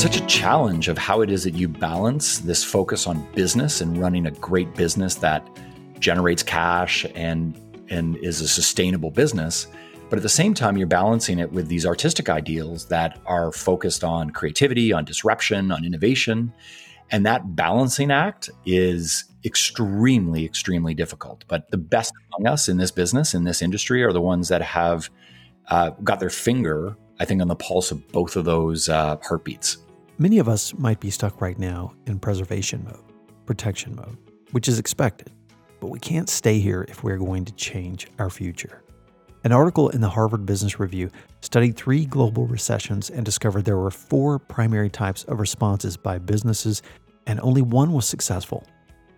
Such a challenge of how it is that you balance this focus on business and running a great business that generates cash and and is a sustainable business but at the same time you're balancing it with these artistic ideals that are focused on creativity on disruption on innovation. And that balancing act is extremely extremely difficult. But the best among us in this business in this industry are the ones that have uh, got their finger i think on the pulse of both of those uh, heartbeats Many of us might be stuck right now in preservation mode, protection mode, which is expected, but we can't stay here if we're going to change our future. An article in the Harvard Business Review studied three global recessions and discovered there were four primary types of responses by businesses, and only one was successful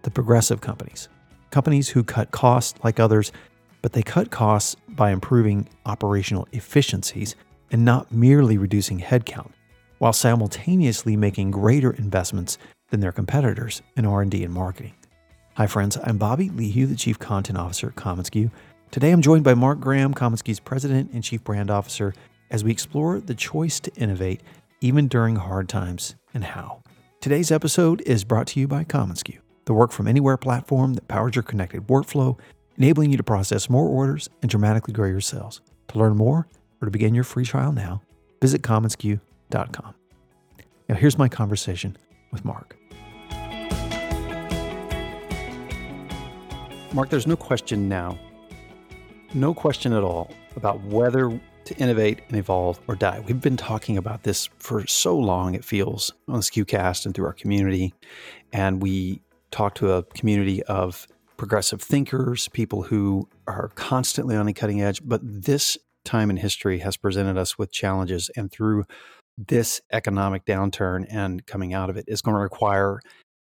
the progressive companies. Companies who cut costs like others, but they cut costs by improving operational efficiencies and not merely reducing headcount while simultaneously making greater investments than their competitors in R&D and marketing. Hi friends, I'm Bobby Lehew, the Chief Content Officer at commonsku. Today I'm joined by Mark Graham, commonsku's President and Chief Brand Officer, as we explore the choice to innovate even during hard times and how. Today's episode is brought to you by commonsku, the work from anywhere platform that powers your connected workflow, enabling you to process more orders and dramatically grow your sales. To learn more or to begin your free trial now, visit commonsku.com now, here's my conversation with Mark. Mark, there's no question now, no question at all about whether to innovate and evolve or die. We've been talking about this for so long, it feels, on the SKUcast and through our community. And we talk to a community of progressive thinkers, people who are constantly on the cutting edge. But this time in history has presented us with challenges. And through this economic downturn and coming out of it is going to require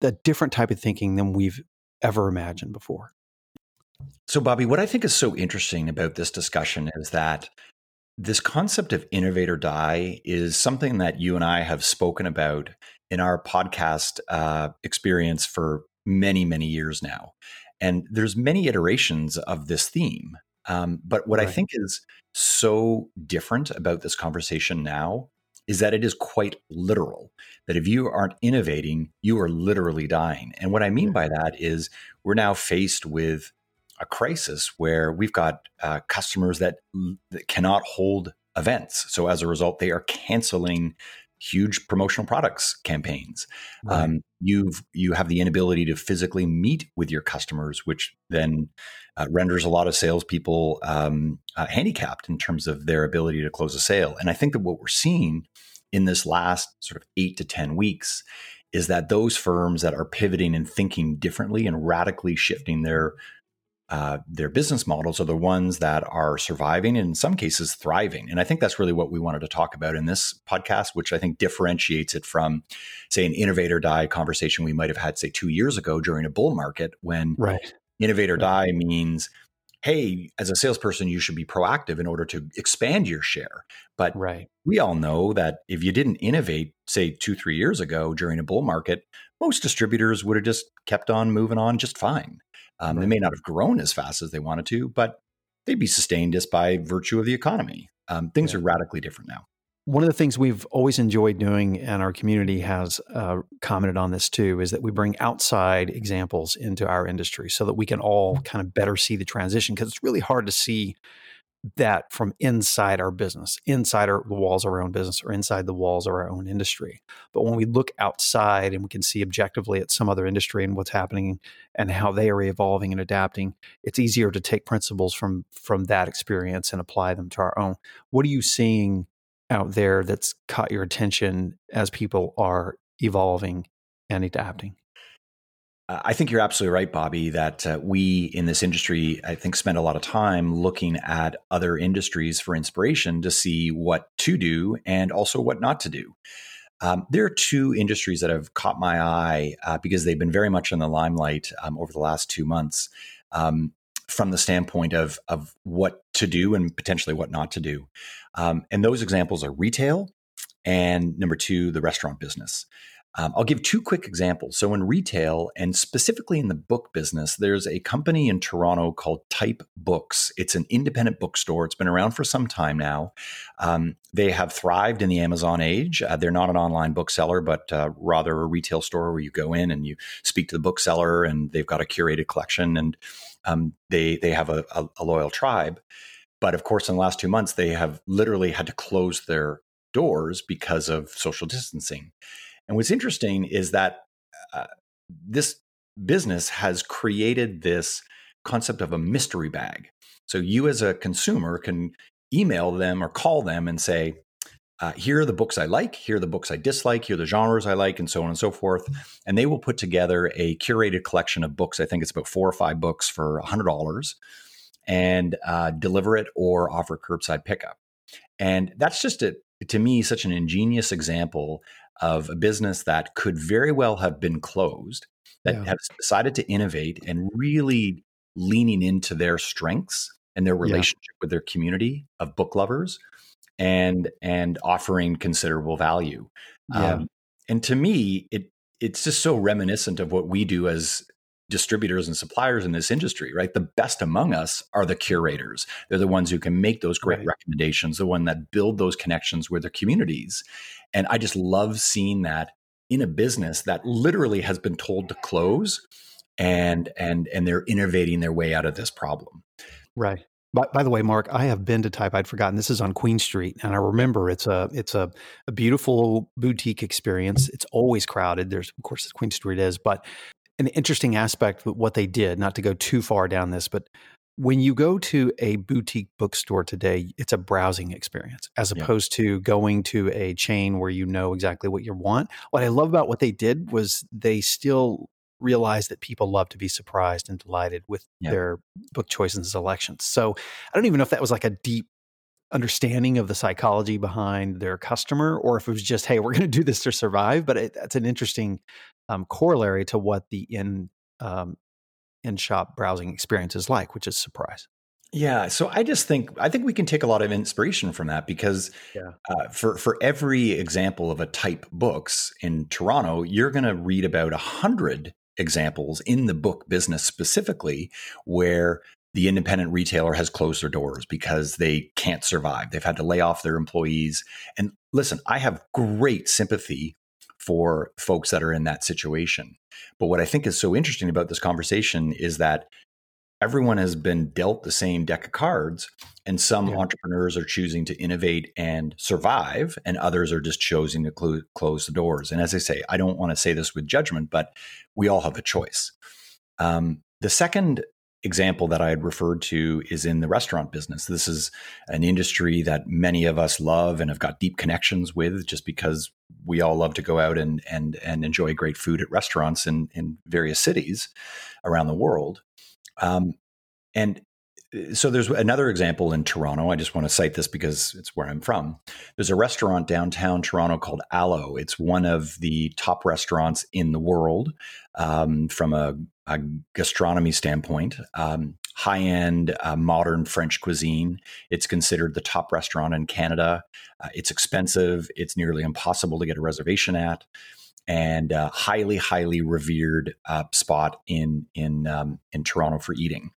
a different type of thinking than we've ever imagined before. So, Bobby, what I think is so interesting about this discussion is that this concept of innovate or die is something that you and I have spoken about in our podcast uh, experience for many, many years now. And there's many iterations of this theme. Um, but what right. I think is so different about this conversation now is that it is quite literal. That if you aren't innovating, you are literally dying. And what I mean by that is we're now faced with a crisis where we've got uh, customers that, that cannot hold events. So as a result, they are canceling huge promotional products campaigns. Right. Um, you've you have the inability to physically meet with your customers, which then uh, renders a lot of salespeople um, uh, handicapped in terms of their ability to close a sale. And I think that what we're seeing in this last sort of eight to ten weeks is that those firms that are pivoting and thinking differently and radically shifting their uh, their business models are the ones that are surviving and in some cases thriving. And I think that's really what we wanted to talk about in this podcast, which I think differentiates it from, say, an innovator die conversation we might have had, say, two years ago during a bull market when right. innovator right. die means, hey, as a salesperson, you should be proactive in order to expand your share. But right. we all know that if you didn't innovate, say, two, three years ago during a bull market, most distributors would have just kept on moving on just fine. Um, right. They may not have grown as fast as they wanted to, but they'd be sustained just by virtue of the economy. Um, things yeah. are radically different now. One of the things we've always enjoyed doing, and our community has uh, commented on this too, is that we bring outside examples into our industry so that we can all kind of better see the transition because it's really hard to see that from inside our business, inside our, the walls of our own business, or inside the walls of our own industry. But when we look outside and we can see objectively at some other industry and what's happening and how they are evolving and adapting, it's easier to take principles from from that experience and apply them to our own. What are you seeing out there that's caught your attention as people are evolving and adapting? I think you're absolutely right, Bobby, that uh, we in this industry, I think, spend a lot of time looking at other industries for inspiration to see what to do and also what not to do. Um, there are two industries that have caught my eye uh, because they've been very much in the limelight um, over the last two months um, from the standpoint of, of what to do and potentially what not to do. Um, and those examples are retail and number two, the restaurant business. Um, I'll give two quick examples. So, in retail and specifically in the book business, there's a company in Toronto called Type Books. It's an independent bookstore. It's been around for some time now. Um, they have thrived in the Amazon age. Uh, they're not an online bookseller, but uh, rather a retail store where you go in and you speak to the bookseller, and they've got a curated collection, and um, they they have a, a, a loyal tribe. But of course, in the last two months, they have literally had to close their doors because of social distancing. And what's interesting is that uh, this business has created this concept of a mystery bag. So you, as a consumer, can email them or call them and say, uh, here are the books I like, here are the books I dislike, here are the genres I like, and so on and so forth. And they will put together a curated collection of books. I think it's about four or five books for $100 and uh, deliver it or offer curbside pickup. And that's just a, to me such an ingenious example of a business that could very well have been closed that yeah. have decided to innovate and really leaning into their strengths and their relationship yeah. with their community of book lovers and and offering considerable value yeah. Um, and to me it it's just so reminiscent of what we do as distributors and suppliers in this industry, right? The best among us are the curators. They're the ones who can make those great right. recommendations, the one that build those connections with their communities. And I just love seeing that in a business that literally has been told to close and and and they're innovating their way out of this problem. Right. By, by, the way, Mark, I have been to Type. I'd forgotten this is on Queen Street, and I remember it's a it's a, a beautiful boutique experience. It's always crowded. There's of course Queen Street is, but an interesting aspect of what they did, not to go too far down this, but when you go to a boutique bookstore today, it's a browsing experience as opposed yeah. to going to a chain where you know exactly what you want. What I love about what they did was they still realized that people love to be surprised and delighted with yeah. their book choices and selections. So I don't even know if that was like a deep understanding of the psychology behind their customer or if it was just hey we're going to do this to survive but it, that's an interesting um, corollary to what the in um, in shop browsing experience is like, which is surprise. Yeah, so I just think I think we can take a lot of inspiration from that because yeah. uh, for for every example of a type books in Toronto, you're going to read about a hundred examples in the book business specifically where the independent retailer has closed their doors because they can't survive. They've had to lay off their employees. And listen, I have great sympathy for folks that are in that situation. But what I think is so interesting about this conversation is that everyone has been dealt the same deck of cards, and some yeah. entrepreneurs are choosing to innovate and survive, and others are just choosing to cl- close the doors. And as I say, I don't want to say this with judgment, but we all have a choice. Um, the second example that I had referred to is in the restaurant business. This is an industry that many of us love and have got deep connections with just because we all love to go out and and and enjoy great food at restaurants in in various cities around the world. Um, and uh, so there's another example in Toronto. I just want to cite this because it's where I'm from. There's a restaurant downtown Toronto called Alo. It's one of the top restaurants in the world um, from a, a, gastronomy standpoint. Um, high end, uh, modern French cuisine. It's considered the top restaurant in Canada. Uh, it's expensive. It's nearly impossible to get a reservation at. And uh, highly, highly revered uh, spot in in um, in Toronto for eating.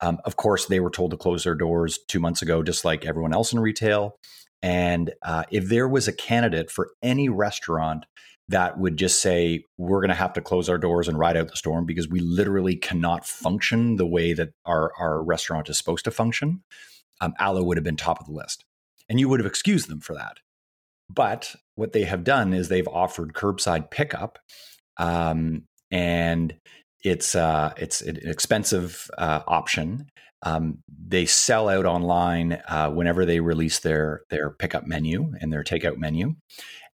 Um, of course, they were told to close their doors two months ago, just like everyone else in retail. And uh, if there was a candidate for any restaurant that would just say, we're going to have to close our doors and ride out the storm because we literally cannot function the way that our, our restaurant is supposed to function, um, would have been top of the list. And you would have excused them for that. But what they have done is they've offered curbside pickup. Um, and it's uh, it's an expensive uh, option. Um, they sell out online uh, whenever they release their their pickup menu and their takeout menu,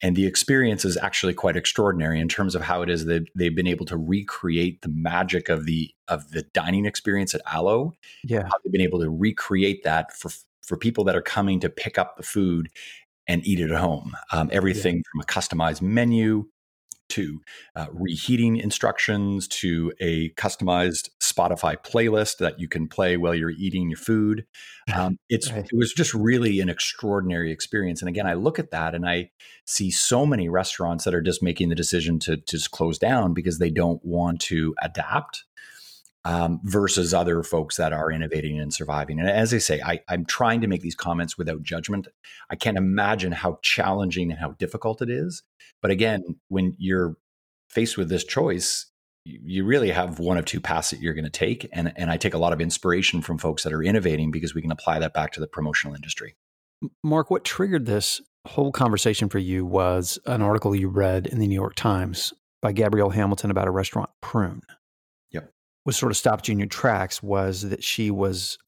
and the experience is actually quite extraordinary in terms of how it is that they've been able to recreate the magic of the of the dining experience at Alo. Yeah, how they've been able to recreate that for for people that are coming to pick up the food and eat it at home. Um, everything yeah. from a customized menu to uh, reheating instructions to a customized Spotify playlist that you can play while you're eating your food. Um, it's right. it was just really an extraordinary experience. And again, I look at that and I see so many restaurants that are just making the decision to, to just close down because they don't want to adapt um, versus other folks that are innovating and surviving. And as I say, I, I'm trying to make these comments without judgment. I can't imagine how challenging and how difficult it is. But again, when you're faced with this choice, you really have one of two paths that you're going to take. And, and I take a lot of inspiration from folks that are innovating because we can apply that back to the promotional industry. Mark, what triggered this whole conversation for you was an article you read in the New York Times by Gabrielle Hamilton about a restaurant, Prune was sort of stopped you in your tracks was that she was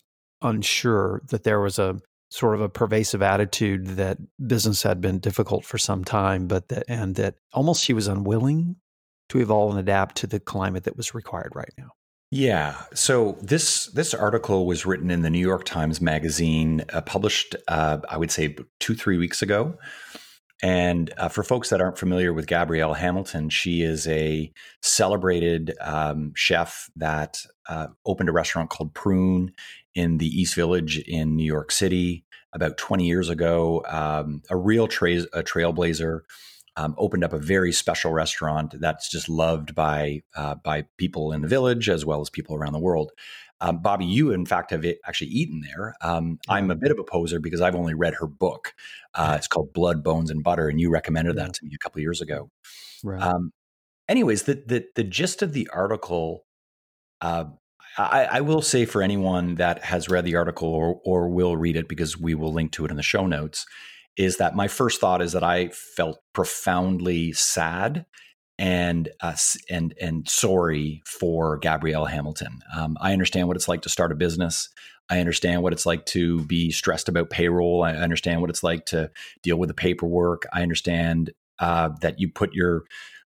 unsure that there was a sort of a pervasive attitude that business had been difficult for some time, but that and that almost she was unwilling to evolve and adapt to the climate that was required right now. Yeah. So this this article was written in the New York Times Magazine, uh, published uh, I would say two three weeks ago. And uh, for folks that aren't familiar with Gabrielle Hamilton, she is a celebrated um, chef that uh, opened a restaurant called Prune in the East Village in New York City about 20 years ago. Um, a real tra- a trailblazer. Um, opened up a very special restaurant that's just loved by uh, by people in the village as well as people around the world. Um, Bobby, you in fact have actually eaten there. Um, I'm a bit of a poser because I've only read her book. Uh, it's called Blood, Bones, and Butter, and you recommended that to me a couple years ago. Right. Um, anyways, the, the the gist of the article, uh, I, I, will say for anyone that has read the article or or will read it because we will link to it in the show notes, is that my first thought is that I felt profoundly sad and uh, and and sorry for Gabrielle Hamilton. Um, I understand what it's like to start a business. I understand what it's like to be stressed about payroll. I understand what it's like to deal with the paperwork. I understand uh, that you put your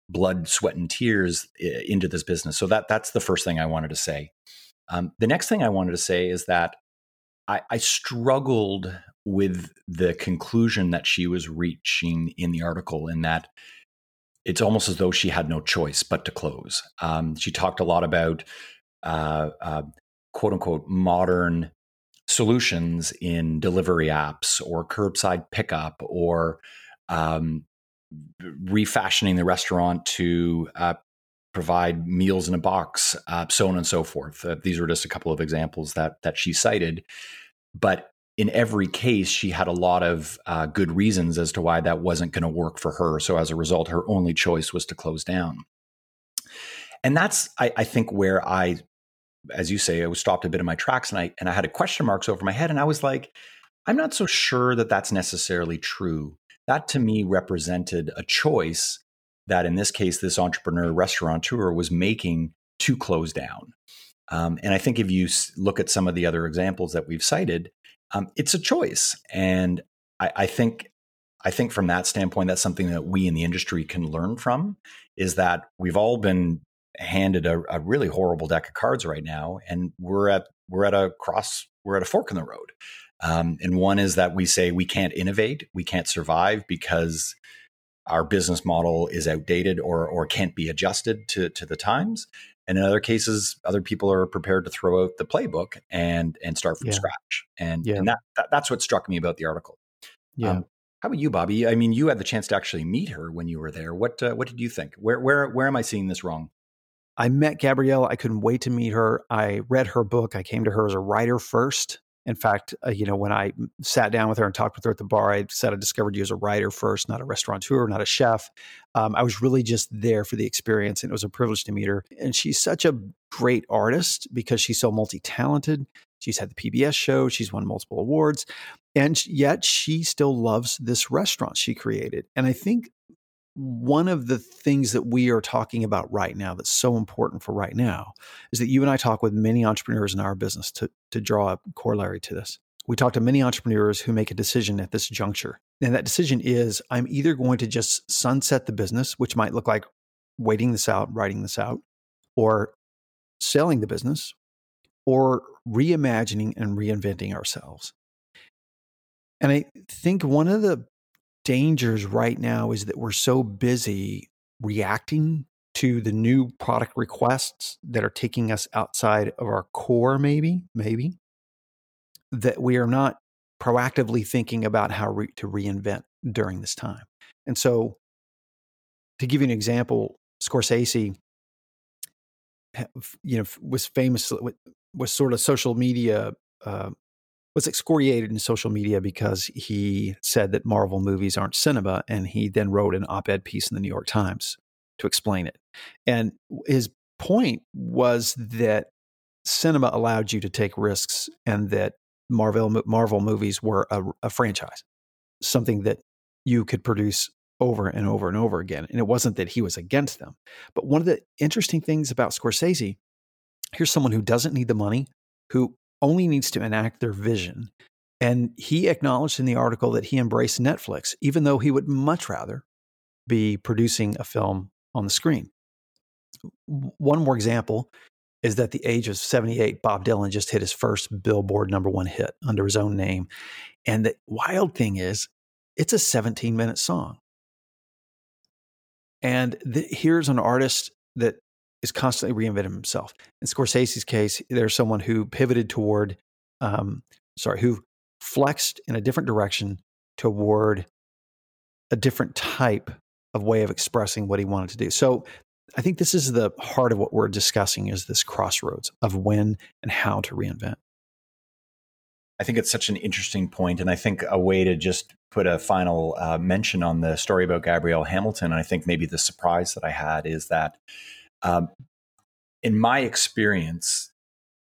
blood, sweat, and tears into this business. So that that's the first thing I wanted to say. Um, the next thing I wanted to say is that I, I struggled with the conclusion that she was reaching in the article, in that it's almost as though she had no choice but to close. Um, she talked a lot about uh, uh, quote unquote modern solutions in delivery apps or curbside pickup or um, refashioning the restaurant to uh, provide meals in a box, uh, so on and so forth. Uh, these were just a couple of examples that that she cited. But in every case, she had a lot of uh, good reasons as to why that wasn't going to work for her. So as a result, her only choice was to close down. And that's, I, I, think, where I, as you say, I was stopped a bit in my tracks, and I and I had a question marks over my head, and I was like, I'm not so sure that that's necessarily true. That to me represented a choice that, in this case, this entrepreneur restaurateur was making to close down. Um, and I think if you look at some of the other examples that we've cited, um, it's a choice, and I, I think I think from that standpoint, that's something that we in the industry can learn from. Is that we've all been handed a, a, really horrible deck of cards right now, and we're at we're at a cross we're at a fork in the road. Um, and one is that we say we can't innovate, we can't survive because our business model is outdated or or can't be adjusted to to the times. And in other cases, other people are prepared to throw out the playbook and and start from yeah. scratch. And, yeah. and that, that, that's what struck me about the article. Yeah. Um, how about you, Bobby? I mean, you had the chance to actually meet her when you were there. What uh, what did you think? Where where where am I seeing this wrong? I met Gabrielle. I couldn't wait to meet her. I read her book. I came to her as a writer first. In fact, uh, you know, when I sat down with her and talked with her at the bar, I said I discovered you as a writer first, not a restaurateur, not a chef. Um, I was really just there for the experience, and it was a privilege to meet her. And she's such a great artist because she's so multi talented. She's had the PBS show, she's won multiple awards, and yet she still loves this restaurant she created. And I think one of the things that we are talking about right now that's so important for right now is that you and I talk with many entrepreneurs in our business to, to draw a corollary to this. We talk to many entrepreneurs who make a decision at this juncture. And that decision is I'm either going to just sunset the business, which might look like waiting this out, writing this out, or selling the business, or reimagining and reinventing ourselves. And I think one of the dangers right now is that we're so busy reacting to the new product requests that are taking us outside of our core, maybe, maybe, that we are not proactively thinking about how re- to reinvent during this time. And so, to give you an example, Scorsese, you know, was famous was sort of social media uh, was excoriated in social media because he said that Marvel movies aren't cinema, and he then wrote an op-ed piece in the New York Times to explain it. And his point was that cinema allowed you to take risks, and that Marvel Marvel movies were a, a franchise, something that you could produce over and over and over again. And it wasn't that he was against them. But one of the interesting things about Scorsese, here's someone who doesn't need the money, who only needs to enact their vision. And he acknowledged in the article that he embraced Netflix, even though he would much rather be producing a film on the screen. One more example is that the age of 78, Bob Dylan just hit his first Billboard number one hit under his own name. And the wild thing is, it's a 17 minute song. And the, here's an artist that is constantly reinventing himself. In Scorsese's case, there's someone who pivoted toward, um, sorry, who flexed in a different direction toward a different type of way of expressing what he wanted to do. So I think this is the heart of what we're discussing is this crossroads of when and how to reinvent. I think it's such an interesting point, and I think a way to just put a final uh, mention on the story about Gabrielle Hamilton. I think maybe the surprise that I had is that, um, in my experience,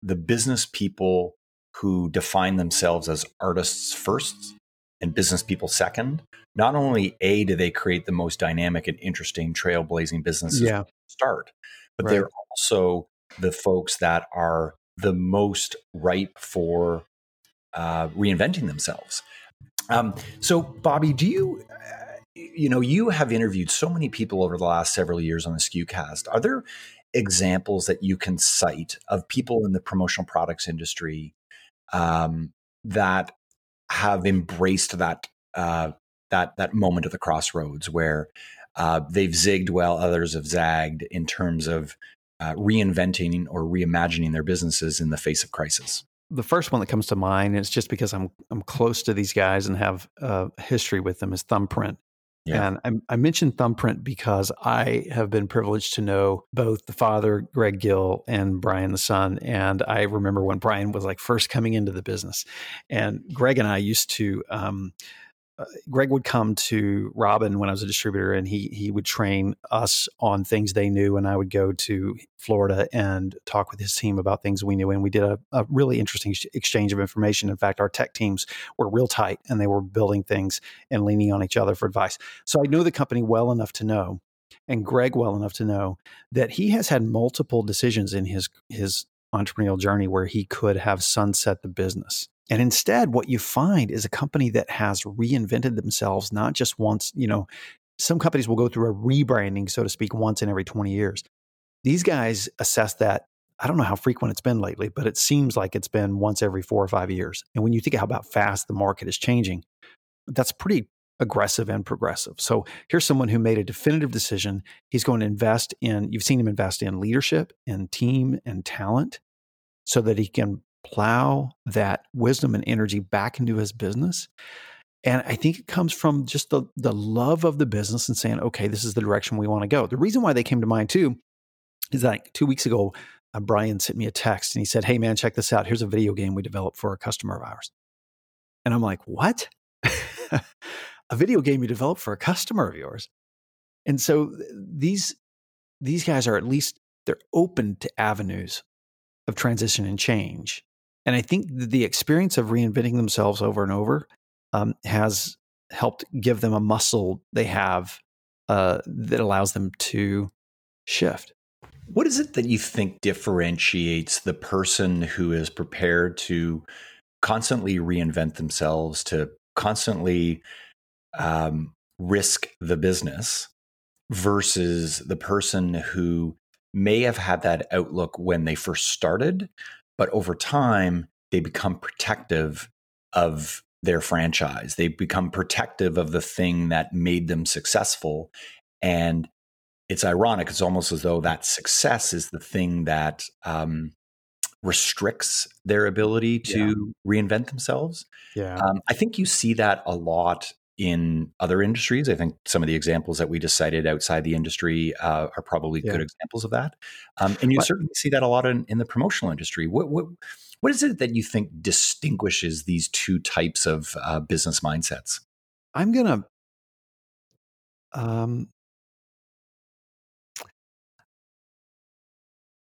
the business people who define themselves as artists first and business people second, not only a do they create the most dynamic and interesting trailblazing businesses yeah. start, but right. they're also the folks that are the most ripe for uh, reinventing themselves. Um, so, Bobby, do you, uh, you know, you have interviewed so many people over the last several years on the SKUcast. Are there examples that you can cite of people in the promotional products industry um, that have embraced that uh, that that moment at the crossroads where uh, they've zigged while others have zagged in terms of uh, reinventing or reimagining their businesses in the face of crisis? the first one that comes to mind is just because I'm I'm close to these guys and have a history with them is Thumbprint. Yeah. And I, I, mentioned Thumbprint because I have been privileged to know both the father, Greg Gill, and Brian the son. And I remember when Brian was like first coming into the business, and Greg and I used to um, uh, Greg would come to Robyn when I was a distributor, and he he would train us on things they knew, and I would go to Florida and talk with his team about things we knew, and we did a, a really interesting exchange of information. In fact, our tech teams were real tight, and they were building things and leaning on each other for advice. So I knew the company well enough to know, and Greg well enough to know that he has had multiple decisions in his his entrepreneurial journey where he could have sunset the business and instead, what you find is a company that has reinvented themselves, not just once, you know, some companies will go through a rebranding, so to speak, once in every 20 years. These guys assess that. I don't know how frequent it's been lately, but it seems like it's been once every four or five years. And when you think about how fast the market is changing, that's pretty aggressive and progressive. So here's someone who made a definitive decision. He's going to invest in, you've seen him invest in leadership and team and talent so that he can plow that wisdom and energy back into his business. And I think it comes from just the, the love of the business and saying, okay, this is the direction we want to go. The reason why they came to mind too is that two weeks ago, uh, Brian sent me a text and he said, Hey, man, check this out. Here's a video game we developed for a customer of ours. And I'm like, What? a video game you developed for a customer of yours? And so these, these guys are at least, they're open to avenues of transition and change. And I think the experience of reinventing themselves over and over um, has helped give them a muscle they have uh, that allows them to shift. What is it that you think differentiates the person who is prepared to constantly reinvent themselves, to constantly um, risk the business versus the person who may have had that outlook when they first started, but over time, they become protective of their franchise. They become protective of the thing that made them successful. And it's ironic. It's almost as though that success is the thing that um, restricts their ability to yeah. reinvent themselves. Yeah. Um, I think you see that a lot in other industries. I think some of the examples that we just cited outside the industry uh, are probably yeah. good examples of that. Um, and you but, certainly see that a lot in, in the promotional industry. What, what, what is it that you think distinguishes these two types of uh, business mindsets? I'm going to. Um,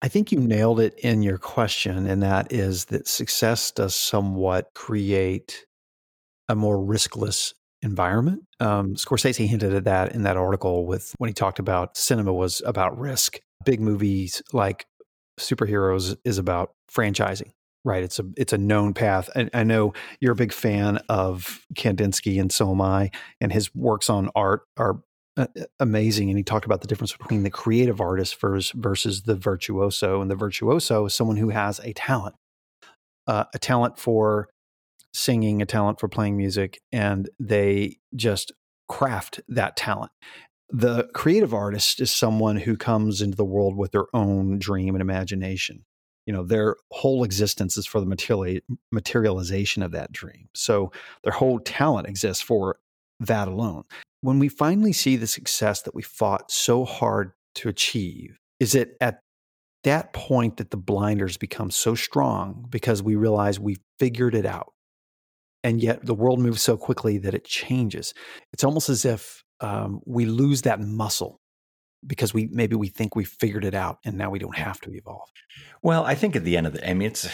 I think you nailed it in your question, and that is that success does somewhat create a more riskless environment. Um, Scorsese hinted at that in that article with when he talked about cinema was about risk. Big movies like superheroes is about franchising, right? It's a it's a known path. And I know you're a big fan of Kandinsky, and so am I. And his works on art are uh, amazing. And he talked about the difference between the creative artist versus, versus the virtuoso. And the virtuoso is someone who has a talent, uh, a talent for singing, a talent for playing music, and they just craft that talent. The creative artist is someone who comes into the world with their own dream and imagination. You know, their whole existence is for the material, materialization of that dream. So their whole talent exists for that alone. When we finally see the success that we fought so hard to achieve, is it at that point that the blinders become so strong because we realize we figured it out and yet the world moves so quickly that it changes. It's almost as if um, we lose that muscle because we maybe we think we figured it out and now we don't have to evolve. Well, I think at the end of the, I mean, it's,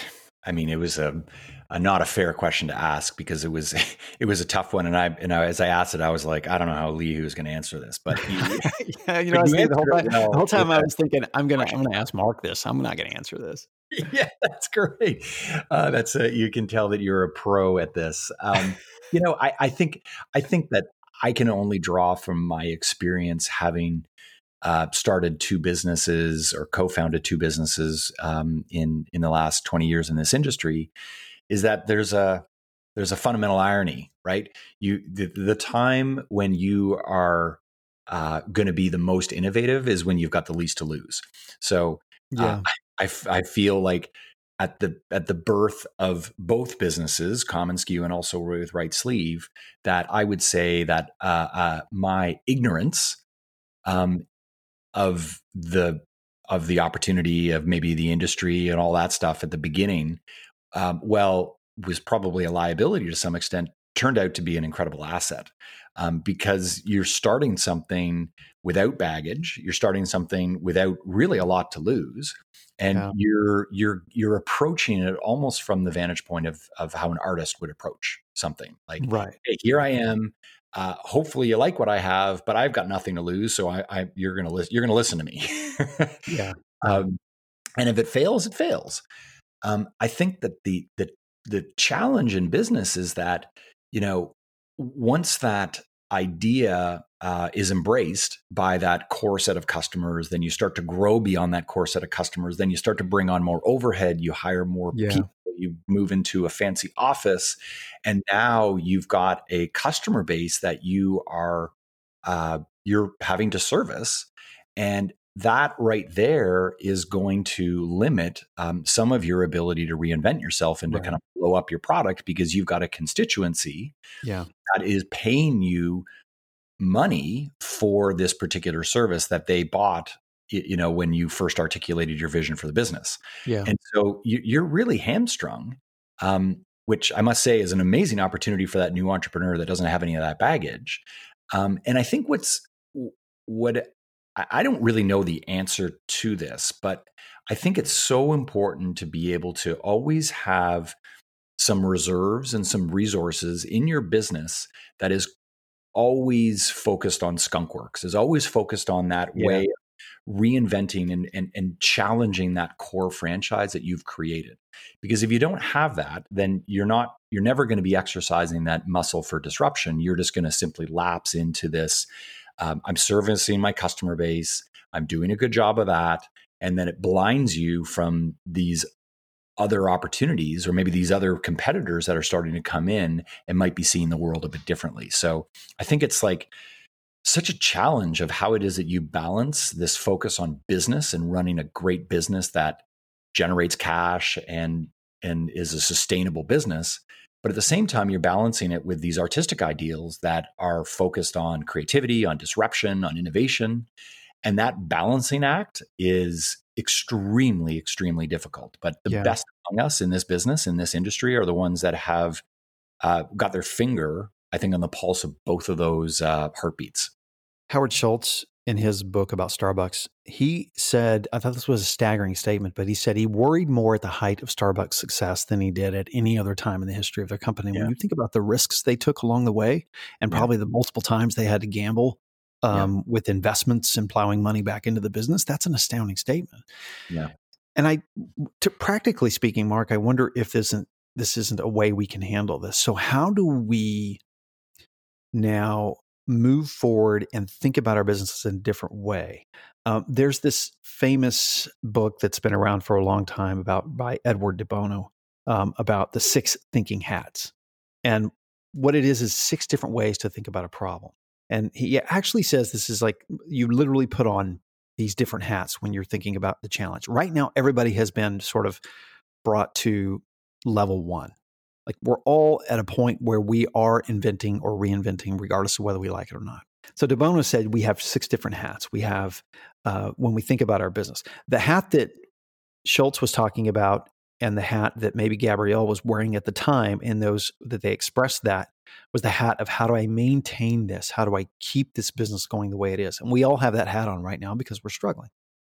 I mean, it was a, a not a fair question to ask because it was it was a tough one, and I and I, as I asked it, I was like, I don't know how Lee was going to answer this, but he, yeah, you know, the whole time, well, the whole time I was thinking, I'm gonna I'm gonna ask Mark this. I'm not going to answer this. yeah, that's great. Uh, that's a, you can tell that you're a pro at this. Um, you know, I, I think I think that I can only draw from my experience having uh, started two businesses or co-founded two businesses um, in in the last 20 years in this industry is that there's a there's a fundamental irony right you the, the time when you are uh, going to be the most innovative is when you've got the least to lose so uh, yeah. I, I feel like at the at the birth of both businesses, commonsku and also with RightSleeve, that I would say that uh, uh, my ignorance um, of the of the opportunity of maybe the industry and all that stuff at the beginning, um, well, was probably a liability to some extent. Turned out to be an incredible asset um, because you're starting something without baggage. You're starting something without really a lot to lose, and yeah. you're you're you're approaching it almost from the vantage point of of how an artist would approach something. Like, right, hey, here I am. Uh, hopefully you like what I have, but I've got nothing to lose. So I, I you're gonna listen. You're gonna listen to me. yeah. Um, and if it fails, it fails. Um, I think that the the the challenge in business is that you know once that idea uh, is embraced by that core set of customers, then you start to grow beyond that core set of customers. Then you start to bring on more overhead. You hire more yeah. people. You move into a fancy office, and now you've got a customer base that you are uh, you're having to service, and that right there is going to limit um, some of your ability to reinvent yourself and right. to kind of blow up your product because you've got a constituency yeah. that is paying you money for this particular service that they bought you know when you first articulated your vision for the business. Yeah. And so you, are really hamstrung um, which i must say is an amazing opportunity for that new entrepreneur that doesn't have any of that baggage. Um, and i think what's what I don't really know the answer to this, but I think it's so important to be able to always have some reserves and some resources in your business that is always focused on skunkworks, is always focused on that yeah. way reinventing and, and, and challenging that core franchise that you've created. Because if you don't have that, then you're not you're never going to be exercising that muscle for disruption. You're just going to simply lapse into this um, I'm servicing my customer base. I'm doing a good job of that. And then it blinds you from these other opportunities or maybe these other competitors that are starting to come in and might be seeing the world a bit differently. So I think it's like such a challenge of how it is that you balance this focus on business and running a great business that generates cash and and is a sustainable business but at the same time you're balancing it with these artistic ideals that are focused on creativity on disruption on innovation. And that balancing act is extremely extremely difficult. But the yeah. best among us in this business in this industry are the ones that have uh, got their finger i think on the pulse of both of those uh, heartbeats Howard Schultz, in his book about Starbucks, he said, I thought this was a staggering statement, but he said he worried more at the height of Starbucks' success than he did at any other time in the history of their company. Yeah. When you think about the risks they took along the way and yeah. probably the multiple times they had to gamble um, yeah. with investments and plowing money back into the business, that's an astounding statement. Yeah. And I, to practically speaking, Mark, I wonder if this isn't, this isn't a way we can handle this. So, how do we now move forward and think about our businesses in a different way. Um, there's this famous book that's been around for a long time about by Edward de Bono um, about the six thinking hats, and what it is is six different ways to think about a problem. And he actually says this is like you literally put on these different hats when you're thinking about the challenge. Right now, everybody has been sort of brought to level one. Like we're all at a point where we are inventing or reinventing, regardless of whether we like it or not. So De Bono said we have six different hats. We have uh, when we think about our business, the hat that Schultz was talking about, and the hat that maybe Gabrielle was wearing at the time, in those that they expressed that was the hat of how do I maintain this? How do I keep this business going the way it is? And we all have that hat on right now because we're struggling.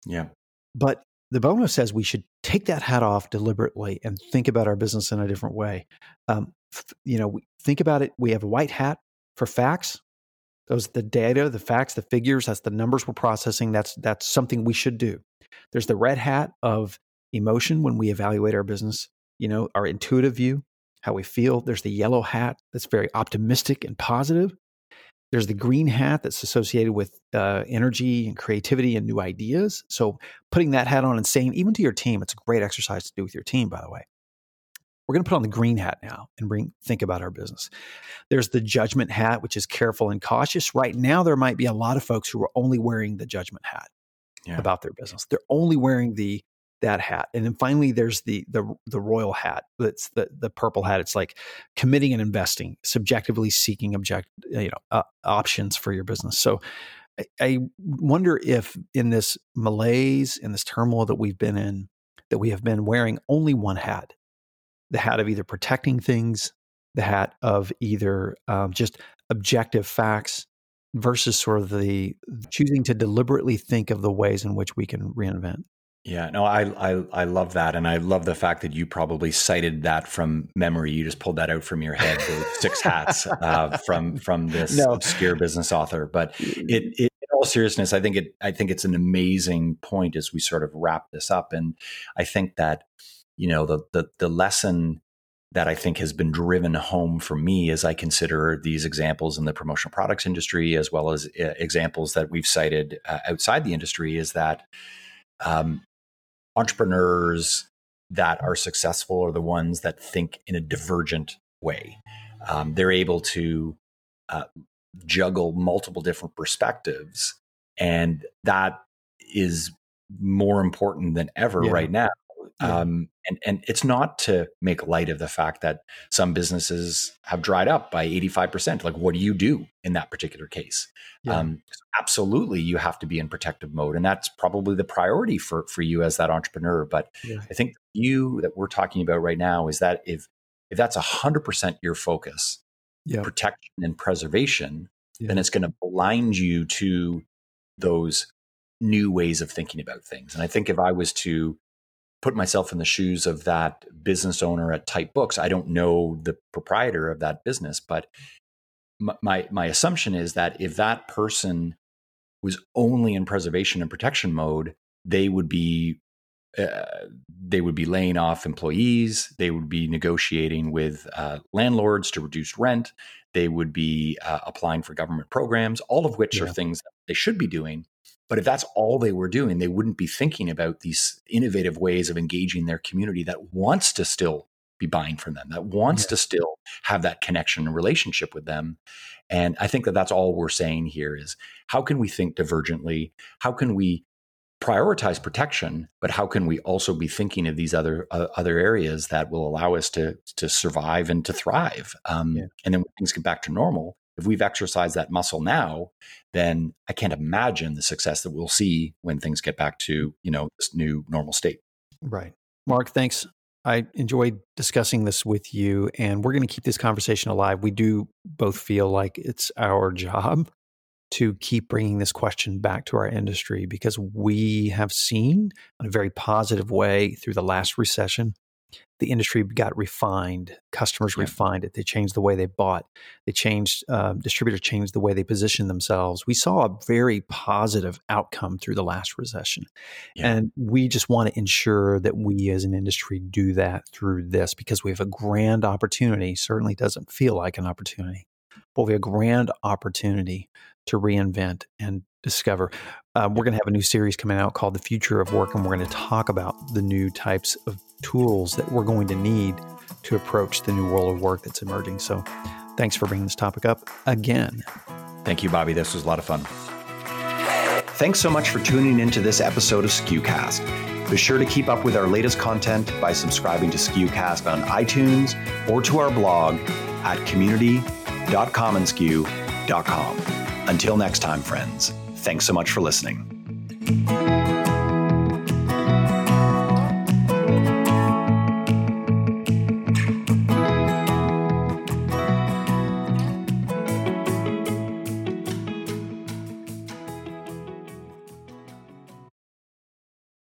Yeah. But De Bono says we should take that hat off deliberately and think about our business in a different way. Um, you know, we think about it. We have a white hat for facts. Those the data, the facts, the figures. That's the numbers we're processing. That's that's something we should do. There's the red hat of emotion when we evaluate our business. You know, our intuitive view, how we feel. There's the yellow hat that's very optimistic and positive. There's the green hat that's associated with uh, energy and creativity and new ideas. So putting that hat on and saying, even to your team, it's a great exercise to do with your team, by the way. We're going to put on the green hat now and bring think about our business. There's the judgment hat, which is careful and cautious. Right now, there might be a lot of folks who are only wearing the judgment hat yeah. about their business. They're only wearing the that hat. And then finally, there's the the the royal hat. That's the the purple hat. It's like committing and investing, subjectively seeking object you know uh, options for your business. So. I, I wonder if in this malaise, in this turmoil that we've been in, that we have been wearing only one hat the hat of either protecting things, the hat of either um, just objective facts versus sort of the choosing to deliberately think of the ways in which we can reinvent. Yeah, no, I, I I love that, and I love the fact that you probably cited that from memory. You just pulled that out from your head, the six hats uh, from from this no. obscure business author. But it, it, in all seriousness, I think it I think it's an amazing point as we sort of wrap this up, and I think that you know the the the lesson that I think has been driven home for me as I consider these examples in the promotional products industry, as well as uh, examples that we've cited uh, outside the industry, is that um, entrepreneurs that are successful are the ones that think in a divergent way. Um, they're able to uh, juggle multiple different perspectives, and that is more important than ever yeah. right now um, and, and it's not to make light of the fact that some businesses have dried up by 85%. Like, what do you do in that particular case? Yeah. Um, absolutely, you have to be in protective mode. And that's probably the priority for, for you as that entrepreneur. But yeah. I think you that we're talking about right now is that if, if that's 100% your focus, yeah. protection and preservation, then it's going to blind you to those new ways of thinking about things. And I think if I was to put myself in the shoes of that business owner at Type Books. I don't know the proprietor of that business, but my my assumption is that if that person was only in preservation and protection mode, they would be uh, they would be laying off employees. They would be negotiating with uh, landlords to reduce rent. They would be uh, applying for government programs, all of which yeah. are things that they should be doing. But if that's all they were doing, they wouldn't be thinking about these innovative ways of engaging their community that wants to still be buying from them, that wants yeah. to still have that connection and relationship with them. And I think that that's all we're saying here is how can we think divergently? How can we prioritize protection, but how can we also be thinking of these other uh, other areas that will allow us to to survive and to thrive? Um, yeah. And then when things get back to normal, if we've exercised that muscle now, then I can't imagine the success that we'll see when things get back to you know this new normal state. Right, Mark. Thanks. I enjoyed discussing this with you, and we're going to keep this conversation alive. We do both feel like it's our job to keep bringing this question back to our industry because we have seen in a very positive way through the last recession the industry got refined customers yeah. refined it they changed the way they bought they changed uh, distributors changed the way they positioned themselves we saw a very positive outcome through the last recession yeah. and we just want to ensure that we as an industry do that through this because we have a grand opportunity certainly doesn't feel like an opportunity but we have a grand opportunity to reinvent and discover. Uh, we're going to have a new series coming out called The Future of Work, and we're going to talk about the new types of tools that we're going to need to approach the new world of work that's emerging. So, thanks for bringing this topic up again. Thank you, Bobby. This was a lot of fun. Thanks so much for tuning into this episode of SKUcast. Be sure to keep up with our latest content by subscribing to SKUcast on iTunes or to our blog at community.commonsku.com. Until next time, friends, thanks so much for listening.